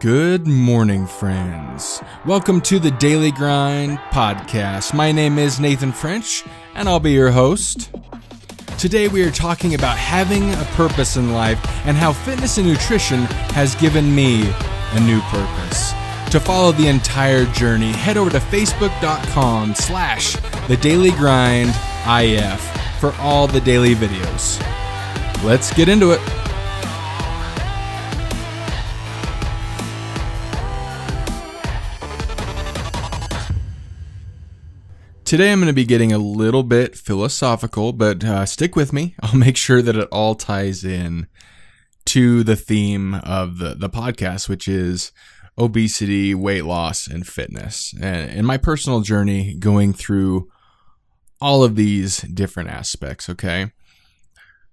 Good morning, friends. Welcome to the Daily Grind podcast. My name is Nathan French, and I'll be your host. Today, we are talking about having a purpose in life and how fitness and nutrition has given me a new purpose. To follow the entire journey, head over to facebook.com slash the daily grind IF for all the daily videos. Let's get into it. Today I'm going to be getting a little bit philosophical, but uh, stick with me. I'll make sure that it all ties in to the theme of the, the podcast, which is obesity, weight loss, and fitness. And, and my personal journey going through all of these different aspects, okay?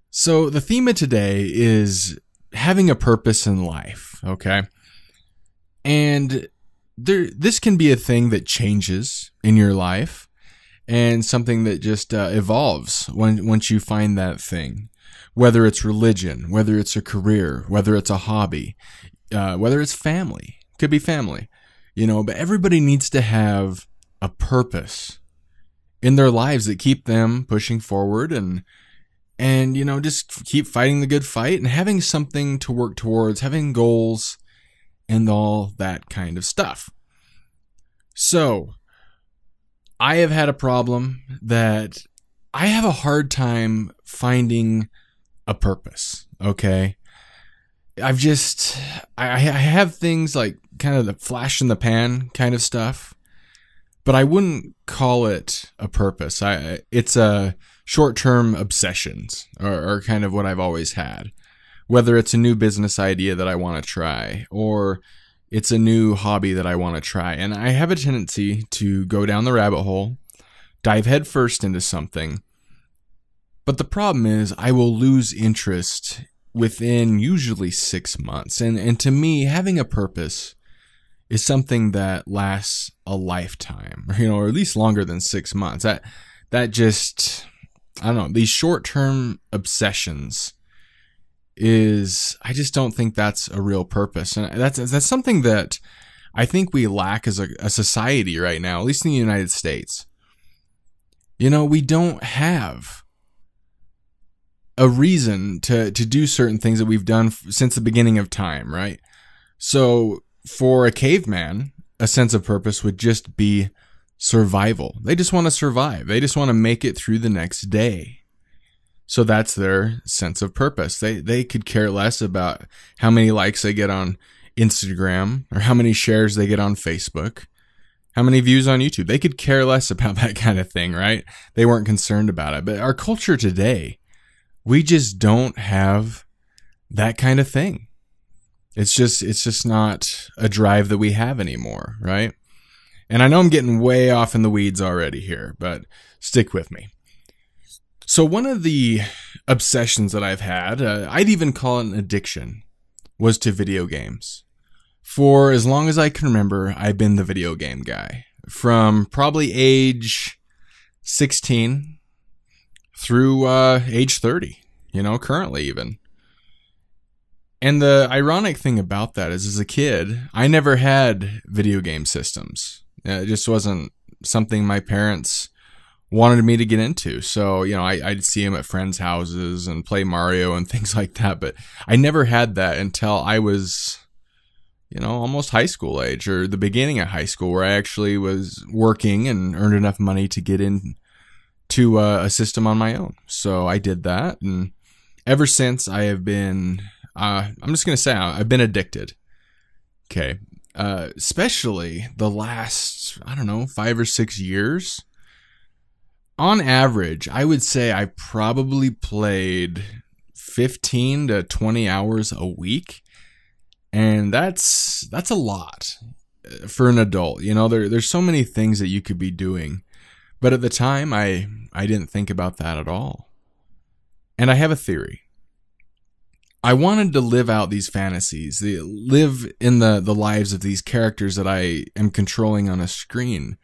So the theme of today is having a purpose in life, okay? And there this can be a thing that changes in your life and something that just uh, evolves when once you find that thing. Whether it's religion whether it's a career whether it's a hobby uh, whether it's family could be family you know but everybody needs to have a purpose in their lives that keep them pushing forward and and you know just keep fighting the good fight and having something to work towards having goals and all that kind of stuff. So I have had a problem that I have a hard time finding a purpose. Okay. I've just, I, I have things like kind of the flash in the pan kind of stuff, but I wouldn't call it a purpose. I, it's a short term obsessions are kind of what I've always had. Whether it's a new business idea that I want to try or it's a new hobby that I want to try. And I have a tendency to go down the rabbit hole, dive headfirst into something. But the problem is, I will lose interest within usually six months. And, and to me, having a purpose is something that lasts a lifetime, you know, or at least longer than six months. That, that just, I don't know, these short term obsessions is I just don't think that's a real purpose. And that's that's something that I think we lack as a, a society right now, at least in the United States. You know, we don't have a reason to to do certain things that we've done f- since the beginning of time, right? So, for a caveman, a sense of purpose would just be survival. They just want to survive. They just want to make it through the next day. So that's their sense of purpose. They they could care less about how many likes they get on Instagram or how many shares they get on Facebook, how many views on YouTube. They could care less about that kind of thing, right? They weren't concerned about it. But our culture today, we just don't have that kind of thing. It's just it's just not a drive that we have anymore, right? And I know I'm getting way off in the weeds already here, but stick with me. So, one of the obsessions that I've had, uh, I'd even call it an addiction, was to video games. For as long as I can remember, I've been the video game guy. From probably age 16 through uh, age 30, you know, currently even. And the ironic thing about that is, as a kid, I never had video game systems. It just wasn't something my parents wanted me to get into. So, you know, I, would see him at friends' houses and play Mario and things like that. But I never had that until I was, you know, almost high school age or the beginning of high school where I actually was working and earned enough money to get in to uh, a system on my own. So I did that. And ever since I have been, uh, I'm just going to say I've been addicted. Okay. Uh, especially the last, I don't know, five or six years on average, I would say I probably played 15 to 20 hours a week. And that's that's a lot uh, for an adult. You know, there there's so many things that you could be doing. But at the time I I didn't think about that at all. And I have a theory. I wanted to live out these fantasies, the, live in the, the lives of these characters that I am controlling on a screen.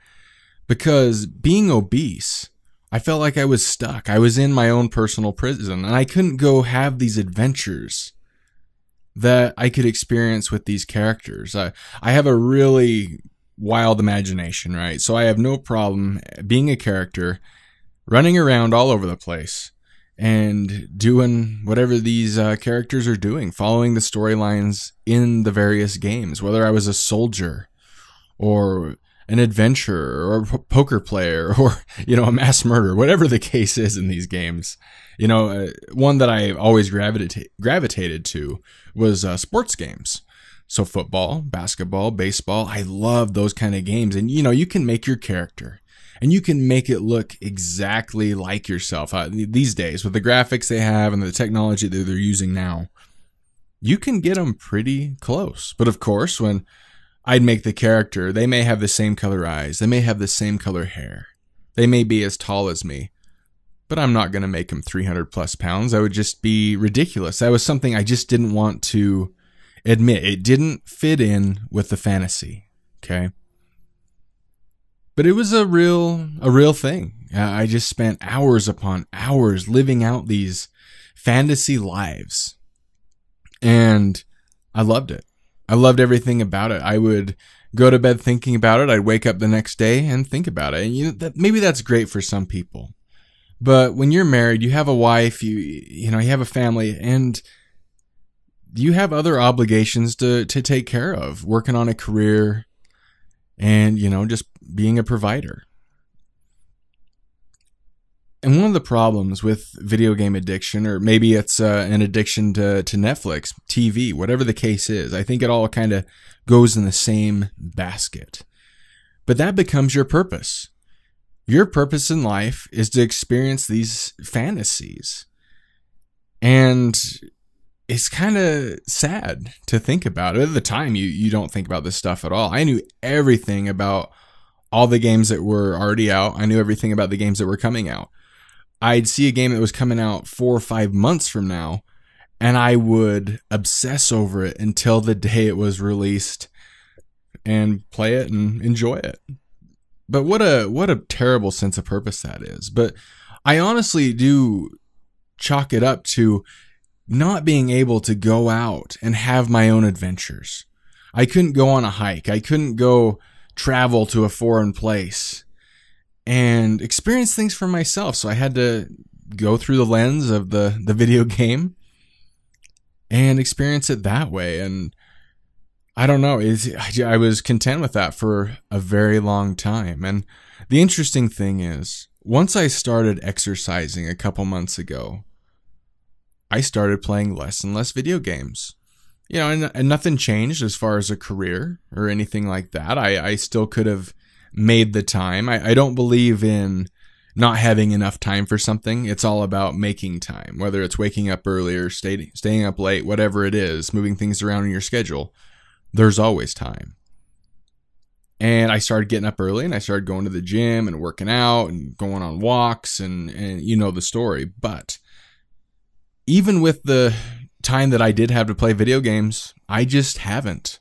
Because being obese I felt like I was stuck. I was in my own personal prison and I couldn't go have these adventures that I could experience with these characters. I, I have a really wild imagination, right? So I have no problem being a character, running around all over the place and doing whatever these uh, characters are doing, following the storylines in the various games, whether I was a soldier or an adventurer or a poker player or, you know, a mass murderer, whatever the case is in these games. You know, uh, one that I always gravita- gravitated to was uh, sports games. So football, basketball, baseball, I love those kind of games. And, you know, you can make your character and you can make it look exactly like yourself uh, these days with the graphics they have and the technology that they're using now. You can get them pretty close. But of course, when I'd make the character. They may have the same color eyes. They may have the same color hair. They may be as tall as me. But I'm not going to make them 300 plus pounds. That would just be ridiculous. That was something I just didn't want to admit. It didn't fit in with the fantasy. Okay. But it was a real, a real thing. I just spent hours upon hours living out these fantasy lives. And I loved it. I loved everything about it. I would go to bed thinking about it. I'd wake up the next day and think about it. And you know, that, maybe that's great for some people. But when you're married, you have a wife, you you know, you have a family and you have other obligations to to take care of, working on a career and you know, just being a provider. And one of the problems with video game addiction, or maybe it's uh, an addiction to, to Netflix, TV, whatever the case is, I think it all kind of goes in the same basket. But that becomes your purpose. Your purpose in life is to experience these fantasies. And it's kind of sad to think about it. At the time, you, you don't think about this stuff at all. I knew everything about all the games that were already out. I knew everything about the games that were coming out. I'd see a game that was coming out four or five months from now, and I would obsess over it until the day it was released and play it and enjoy it. But what a what a terrible sense of purpose that is. But I honestly do chalk it up to not being able to go out and have my own adventures. I couldn't go on a hike. I couldn't go travel to a foreign place and experience things for myself. So I had to go through the lens of the, the video game and experience it that way. And I don't know, I was content with that for a very long time. And the interesting thing is, once I started exercising a couple months ago, I started playing less and less video games. You know, and, and nothing changed as far as a career or anything like that. I, I still could have made the time. I, I don't believe in not having enough time for something. It's all about making time, whether it's waking up earlier, stay, staying up late, whatever it is, moving things around in your schedule. There's always time. And I started getting up early and I started going to the gym and working out and going on walks and, and you know the story. But even with the time that I did have to play video games, I just haven't.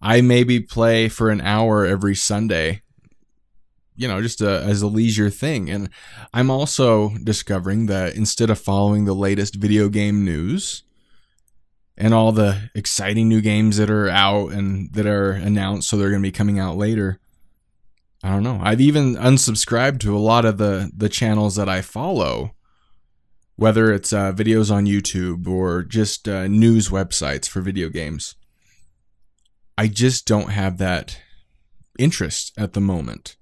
I maybe play for an hour every Sunday, you know, just a, as a leisure thing. And I'm also discovering that instead of following the latest video game news and all the exciting new games that are out and that are announced, so they're going to be coming out later. I don't know. I've even unsubscribed to a lot of the the channels that I follow, whether it's uh, videos on YouTube or just uh, news websites for video games. I just don't have that interest at the moment.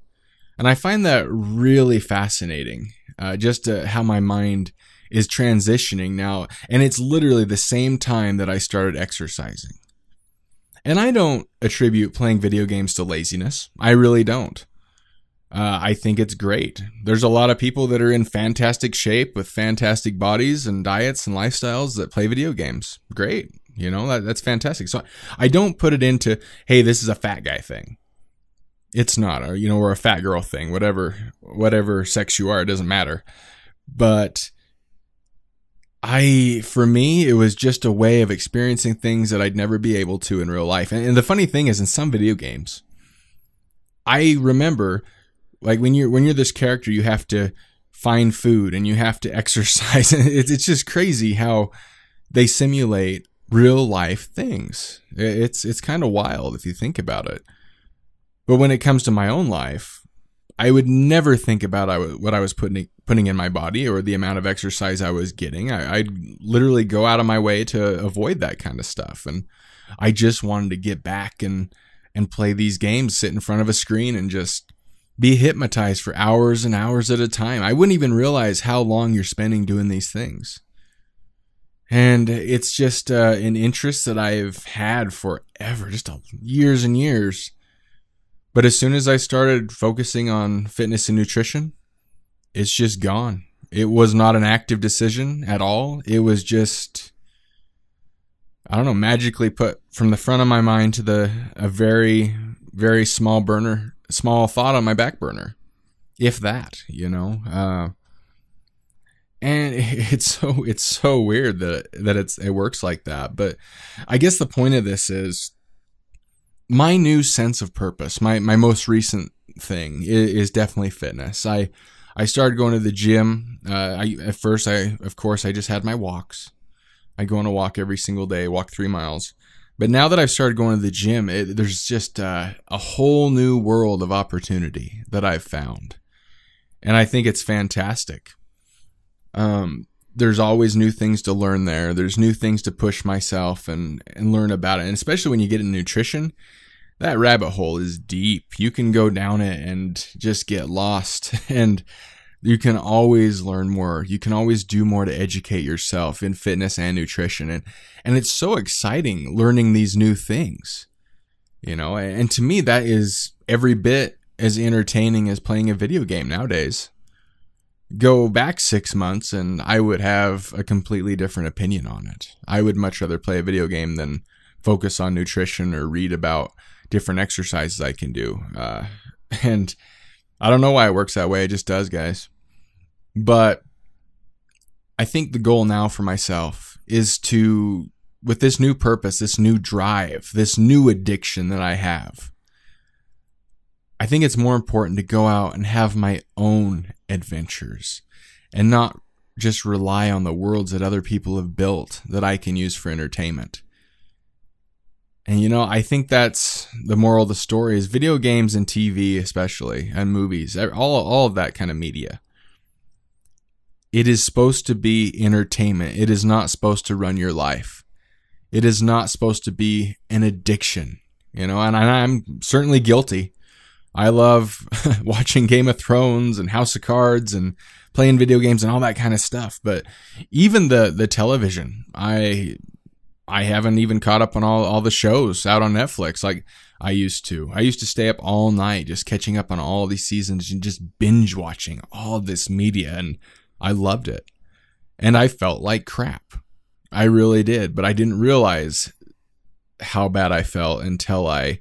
And I find that really fascinating, uh, just uh, how my mind is transitioning now. And it's literally the same time that I started exercising. And I don't attribute playing video games to laziness. I really don't. Uh, I think it's great. There's a lot of people that are in fantastic shape with fantastic bodies and diets and lifestyles that play video games. Great. You know, that, that's fantastic. So I don't put it into, hey, this is a fat guy thing. It's not, or, you know, or a fat girl thing, whatever, whatever sex you are, it doesn't matter. But I, for me, it was just a way of experiencing things that I'd never be able to in real life. And, and the funny thing is, in some video games, I remember, like when you're when you're this character, you have to find food and you have to exercise. it's it's just crazy how they simulate real life things. It's it's kind of wild if you think about it. But when it comes to my own life, I would never think about what I was putting putting in my body or the amount of exercise I was getting. I, I'd literally go out of my way to avoid that kind of stuff, and I just wanted to get back and and play these games, sit in front of a screen, and just be hypnotized for hours and hours at a time. I wouldn't even realize how long you're spending doing these things. And it's just uh, an interest that I've had forever, just years and years. But as soon as I started focusing on fitness and nutrition, it's just gone. It was not an active decision at all. It was just, I don't know, magically put from the front of my mind to the a very, very small burner small thought on my back burner, if that, you know. Uh, and it's so it's so weird that that it's it works like that. But I guess the point of this is my new sense of purpose. My my most recent thing is, is definitely fitness. I I started going to the gym. Uh, I at first I of course I just had my walks. I go on a walk every single day, walk three miles. But now that I've started going to the gym, it, there's just uh, a whole new world of opportunity that I've found. And I think it's fantastic. Um, there's always new things to learn there. There's new things to push myself and, and learn about it. And especially when you get in nutrition, that rabbit hole is deep. You can go down it and just get lost. And you can always learn more. You can always do more to educate yourself in fitness and nutrition. And, and it's so exciting learning these new things, you know, and to me, that is every bit as entertaining as playing a video game nowadays. Go back six months and I would have a completely different opinion on it. I would much rather play a video game than focus on nutrition or read about different exercises I can do. Uh, and I don't know why it works that way. It just does, guys. But I think the goal now for myself is to, with this new purpose, this new drive, this new addiction that I have, I think it's more important to go out and have my own adventures and not just rely on the worlds that other people have built that I can use for entertainment. And you know, I think that's the moral of the story is video games and TV especially and movies, all all of that kind of media it is supposed to be entertainment. It is not supposed to run your life. It is not supposed to be an addiction, you know, and I'm certainly guilty. I love watching Game of Thrones and House of Cards and playing video games and all that kind of stuff. But even the, the television, I, I haven't even caught up on all, all the shows out on Netflix like I used to. I used to stay up all night just catching up on all these seasons and just binge watching all this media. And I loved it. And I felt like crap. I really did, but I didn't realize how bad I felt until I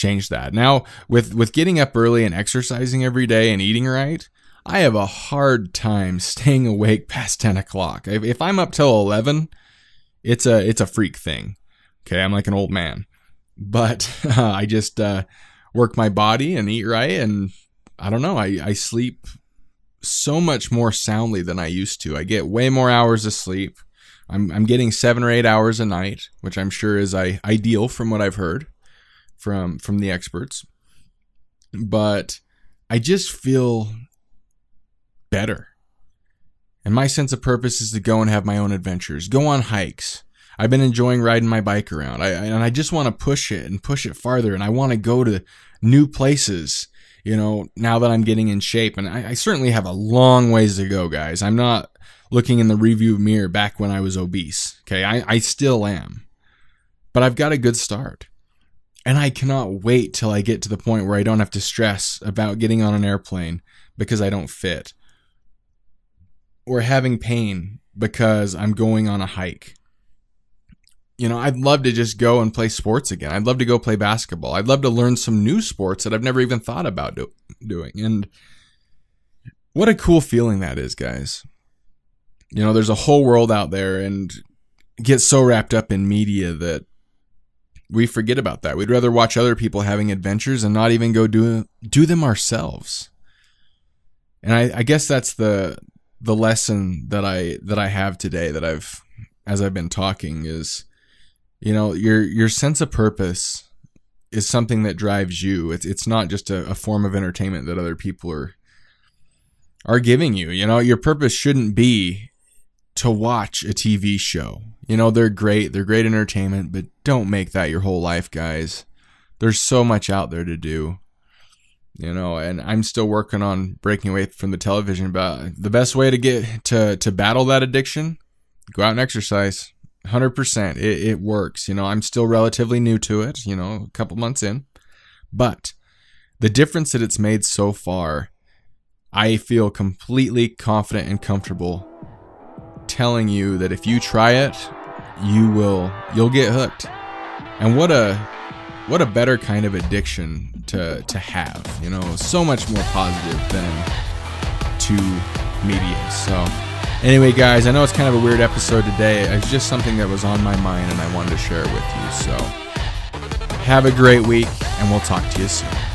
changed that. Now, with with getting up early and exercising every day and eating right, I have a hard time staying awake past ten o'clock. If, if I'm up till eleven, it's a it's a freak thing. Okay, I'm like an old man, but uh, I just uh, work my body and eat right, and I don't know. I I sleep so much more soundly than I used to. I get way more hours of sleep. I'm I'm getting seven or eight hours a night, which I'm sure is I, ideal from what I've heard from from the experts. But I just feel better. And my sense of purpose is to go and have my own adventures, go on hikes. I've been enjoying riding my bike around. I, and I just want to push it and push it farther. And I want to go to new places you know, now that I'm getting in shape. And I, I certainly have a long ways to go, guys. I'm not looking in the review mirror back when I was obese. Okay. I, I still am. But I've got a good start. And I cannot wait till I get to the point where I don't have to stress about getting on an airplane because I don't fit. Or having pain because I'm going on a hike you know, I'd love to just go and play sports again. I'd love to go play basketball. I'd love to learn some new sports that I've never even thought about do- doing. And what a cool feeling that is, guys. You know, there's a whole world out there and get so wrapped up in media that we forget about that. We'd rather watch other people having adventures and not even go do do them ourselves. And I, I guess that's the the lesson that I that I have today that I've as I've been talking is You know, your your sense of purpose is something that drives you. It's it's not just a, a form of entertainment that other people are are giving you. You know, your purpose shouldn't be to watch a TV show. You know, they're great, they're great entertainment, but don't make that your whole life, guys. There's so much out there to do. You know, and I'm still working on breaking away from the television, but the best way to get to to battle that addiction, go out and exercise. 100%. It, it works. You know, I'm still relatively new to it, you know, a couple months in. But the difference that it's made so far, I feel completely confident and comfortable telling you that if you try it, you will you'll get hooked. And what a what a better kind of addiction to to have, you know, so much more positive than to media. So Anyway, guys, I know it's kind of a weird episode today. It's just something that was on my mind and I wanted to share it with you. So, have a great week, and we'll talk to you soon.